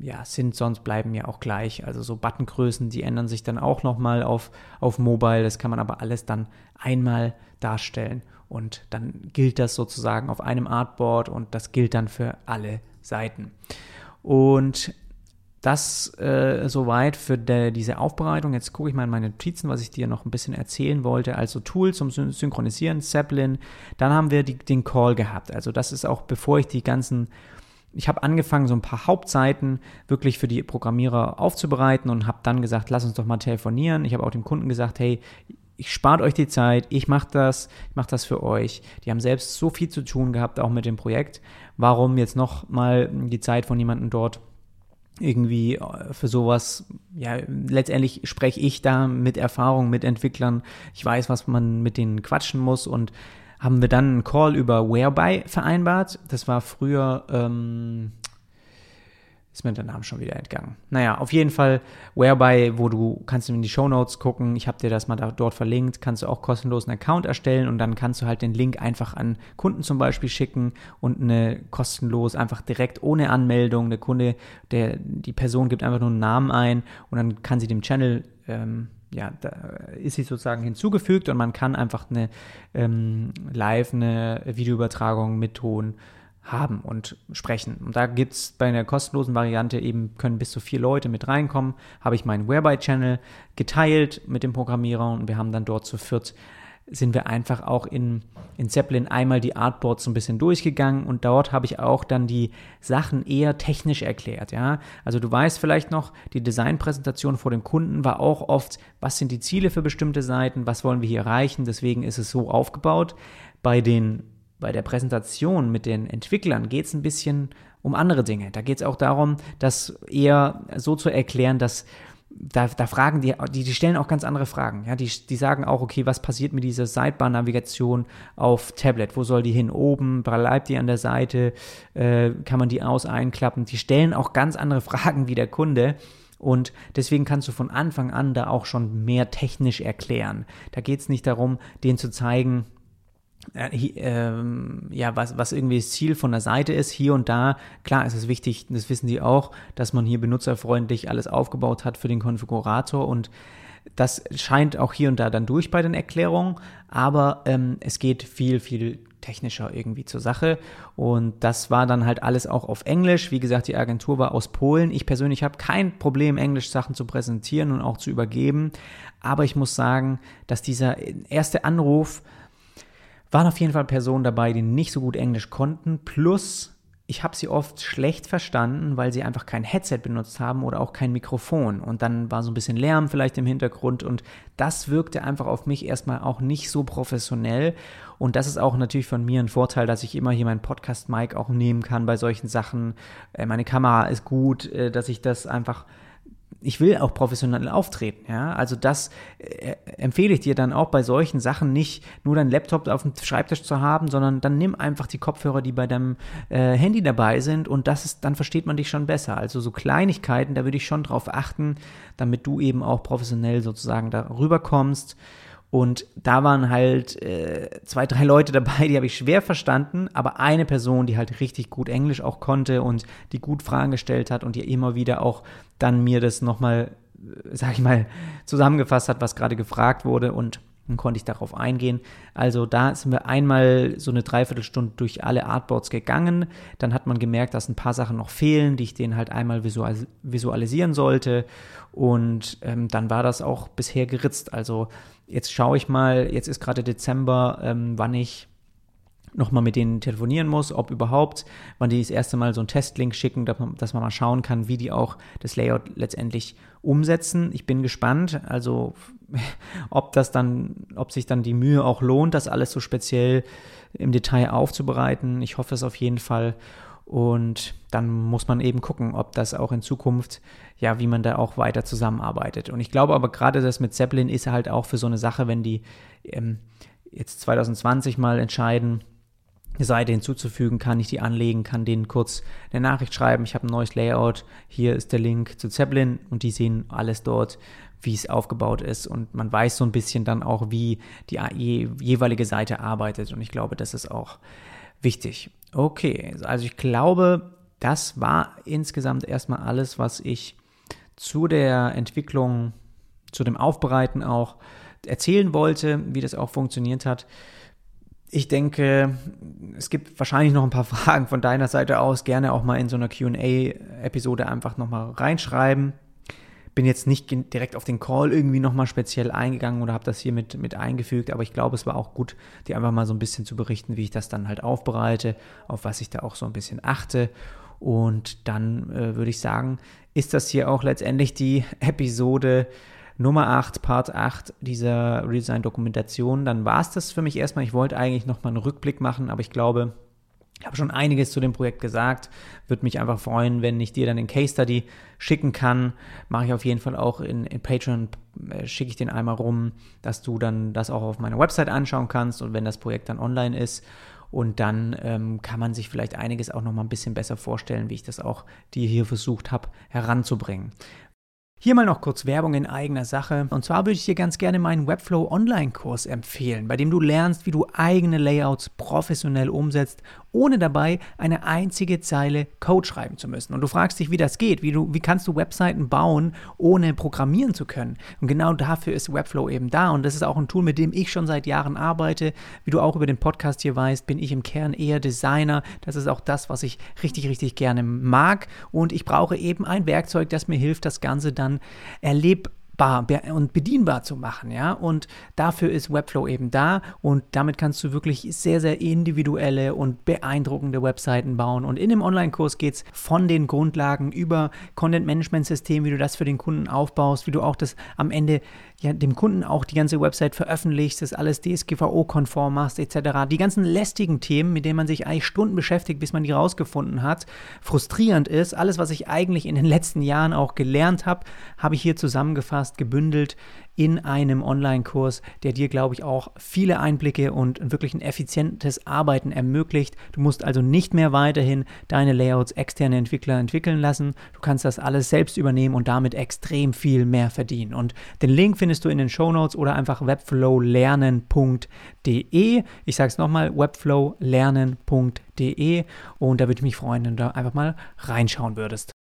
ja, sind sonst bleiben ja auch gleich. Also so Buttongrößen, die ändern sich dann auch nochmal auf, auf Mobile. Das kann man aber alles dann einmal darstellen. Und dann gilt das sozusagen auf einem Artboard und das gilt dann für alle Seiten. Und das äh, soweit für de, diese Aufbereitung. Jetzt gucke ich mal in meine Notizen, was ich dir noch ein bisschen erzählen wollte. Also Tool zum Synchronisieren, Zeppelin. Dann haben wir die, den Call gehabt. Also das ist auch, bevor ich die ganzen ich habe angefangen, so ein paar Hauptseiten wirklich für die Programmierer aufzubereiten und habe dann gesagt, lass uns doch mal telefonieren. Ich habe auch dem Kunden gesagt, hey, ich spart euch die Zeit, ich mache das, ich mache das für euch. Die haben selbst so viel zu tun gehabt, auch mit dem Projekt. Warum jetzt noch mal die Zeit von jemandem dort irgendwie äh, für sowas, ja, letztendlich spreche ich da mit Erfahrung, mit Entwicklern. Ich weiß, was man mit denen quatschen muss und haben wir dann einen Call über Whereby vereinbart. Das war früher, ähm, ist mir der Name schon wieder entgangen. Naja, auf jeden Fall Whereby, wo du kannst in die Show Notes gucken. Ich habe dir das mal da, dort verlinkt. Kannst du auch kostenlos einen Account erstellen und dann kannst du halt den Link einfach an Kunden zum Beispiel schicken und eine kostenlos einfach direkt ohne Anmeldung. Der Kunde, der die Person gibt einfach nur einen Namen ein und dann kann sie dem Channel ähm, ja, da ist sie sozusagen hinzugefügt und man kann einfach eine ähm, live eine Videoübertragung mit Ton haben und sprechen. Und da gibt es bei einer kostenlosen Variante eben, können bis zu vier Leute mit reinkommen, habe ich meinen Whereby-Channel geteilt mit dem Programmierer und wir haben dann dort zu viert sind wir einfach auch in, in Zeppelin einmal die Artboards so ein bisschen durchgegangen und dort habe ich auch dann die Sachen eher technisch erklärt, ja. Also du weißt vielleicht noch, die Designpräsentation vor dem Kunden war auch oft, was sind die Ziele für bestimmte Seiten, was wollen wir hier erreichen, deswegen ist es so aufgebaut. Bei den bei der Präsentation mit den Entwicklern geht es ein bisschen um andere Dinge. Da geht es auch darum, das eher so zu erklären, dass da, da fragen die, die, die stellen auch ganz andere Fragen. Ja, die, die sagen auch, okay, was passiert mit dieser Sidebar-Navigation auf Tablet? Wo soll die hin? Oben? Bleibt die an der Seite? Äh, kann man die aus einklappen? Die stellen auch ganz andere Fragen wie der Kunde. Und deswegen kannst du von Anfang an da auch schon mehr technisch erklären. Da geht es nicht darum, denen zu zeigen, ja, was, was irgendwie das Ziel von der Seite ist, hier und da, klar ist es wichtig, das wissen die auch, dass man hier benutzerfreundlich alles aufgebaut hat für den Konfigurator und das scheint auch hier und da dann durch bei den Erklärungen, aber ähm, es geht viel, viel technischer irgendwie zur Sache. Und das war dann halt alles auch auf Englisch. Wie gesagt, die Agentur war aus Polen. Ich persönlich habe kein Problem, Englisch Sachen zu präsentieren und auch zu übergeben. Aber ich muss sagen, dass dieser erste Anruf waren auf jeden Fall Personen dabei, die nicht so gut Englisch konnten, plus ich habe sie oft schlecht verstanden, weil sie einfach kein Headset benutzt haben oder auch kein Mikrofon. Und dann war so ein bisschen Lärm vielleicht im Hintergrund und das wirkte einfach auf mich erstmal auch nicht so professionell. Und das ist auch natürlich von mir ein Vorteil, dass ich immer hier mein Podcast-Mic auch nehmen kann bei solchen Sachen. Äh, meine Kamera ist gut, äh, dass ich das einfach ich will auch professionell auftreten, ja. Also das äh, empfehle ich dir dann auch bei solchen Sachen nicht nur deinen Laptop auf dem Schreibtisch zu haben, sondern dann nimm einfach die Kopfhörer, die bei deinem äh, Handy dabei sind und das ist, dann versteht man dich schon besser. Also so Kleinigkeiten, da würde ich schon drauf achten, damit du eben auch professionell sozusagen darüber kommst. Und da waren halt äh, zwei, drei Leute dabei, die habe ich schwer verstanden, aber eine Person, die halt richtig gut Englisch auch konnte und die gut Fragen gestellt hat und die immer wieder auch dann mir das nochmal, äh, sag ich mal, zusammengefasst hat, was gerade gefragt wurde und dann konnte ich darauf eingehen. Also da sind wir einmal so eine Dreiviertelstunde durch alle Artboards gegangen. Dann hat man gemerkt, dass ein paar Sachen noch fehlen, die ich denen halt einmal visualis visualisieren sollte. Und ähm, dann war das auch bisher geritzt. Also jetzt schaue ich mal, jetzt ist gerade Dezember, ähm, wann ich nochmal mit denen telefonieren muss, ob überhaupt, wann die das erste Mal so einen Testlink schicken, dass man, dass man mal schauen kann, wie die auch das Layout letztendlich umsetzen. Ich bin gespannt, also ob das dann, ob sich dann die Mühe auch lohnt, das alles so speziell im Detail aufzubereiten. Ich hoffe es auf jeden Fall. Und dann muss man eben gucken, ob das auch in Zukunft, ja, wie man da auch weiter zusammenarbeitet. Und ich glaube aber gerade das mit Zeppelin ist halt auch für so eine Sache, wenn die ähm, jetzt 2020 mal entscheiden, eine Seite hinzuzufügen, kann ich die anlegen, kann denen kurz eine Nachricht schreiben, ich habe ein neues Layout, hier ist der Link zu Zeppelin und die sehen alles dort, wie es aufgebaut ist und man weiß so ein bisschen dann auch, wie die jeweilige Seite arbeitet und ich glaube, das ist auch wichtig. Okay, also ich glaube, das war insgesamt erstmal alles, was ich zu der Entwicklung, zu dem Aufbereiten auch erzählen wollte, wie das auch funktioniert hat. Ich denke, es gibt wahrscheinlich noch ein paar Fragen von deiner Seite aus. Gerne auch mal in so einer QA-Episode einfach nochmal reinschreiben bin jetzt nicht direkt auf den Call irgendwie nochmal speziell eingegangen oder habe das hier mit, mit eingefügt, aber ich glaube, es war auch gut, dir einfach mal so ein bisschen zu berichten, wie ich das dann halt aufbereite, auf was ich da auch so ein bisschen achte. Und dann äh, würde ich sagen, ist das hier auch letztendlich die Episode Nummer 8, Part 8 dieser Redesign-Dokumentation. Dann war es das für mich erstmal. Ich wollte eigentlich nochmal einen Rückblick machen, aber ich glaube, ich habe schon einiges zu dem Projekt gesagt. Würde mich einfach freuen, wenn ich dir dann den Case Study schicken kann. Mache ich auf jeden Fall auch in, in Patreon, äh, schicke ich den einmal rum, dass du dann das auch auf meiner Website anschauen kannst und wenn das Projekt dann online ist. Und dann ähm, kann man sich vielleicht einiges auch noch mal ein bisschen besser vorstellen, wie ich das auch dir hier versucht habe heranzubringen. Hier mal noch kurz Werbung in eigener Sache. Und zwar würde ich dir ganz gerne meinen Webflow Online-Kurs empfehlen, bei dem du lernst, wie du eigene Layouts professionell umsetzt ohne dabei eine einzige Zeile Code schreiben zu müssen. Und du fragst dich, wie das geht, wie, du, wie kannst du Webseiten bauen, ohne programmieren zu können. Und genau dafür ist Webflow eben da. Und das ist auch ein Tool, mit dem ich schon seit Jahren arbeite. Wie du auch über den Podcast hier weißt, bin ich im Kern eher Designer. Das ist auch das, was ich richtig, richtig gerne mag. Und ich brauche eben ein Werkzeug, das mir hilft, das Ganze dann erlebbar und bedienbar zu machen, ja. Und dafür ist Webflow eben da und damit kannst du wirklich sehr, sehr individuelle und beeindruckende Webseiten bauen. Und in dem Online-Kurs geht es von den Grundlagen über Content-Management-System, wie du das für den Kunden aufbaust, wie du auch das am Ende ja, dem Kunden auch die ganze Website veröffentlichst, das alles DSGVO-konform machst, etc. Die ganzen lästigen Themen, mit denen man sich eigentlich Stunden beschäftigt, bis man die rausgefunden hat, frustrierend ist. Alles, was ich eigentlich in den letzten Jahren auch gelernt habe, habe ich hier zusammengefasst, gebündelt in einem Online-Kurs, der dir, glaube ich, auch viele Einblicke und wirklich ein effizientes Arbeiten ermöglicht. Du musst also nicht mehr weiterhin deine Layouts externe Entwickler entwickeln lassen. Du kannst das alles selbst übernehmen und damit extrem viel mehr verdienen. Und den Link findest du in den Show Notes oder einfach webflowlernen.de. Ich sage es nochmal, webflowlernen.de und da würde ich mich freuen, wenn du da einfach mal reinschauen würdest.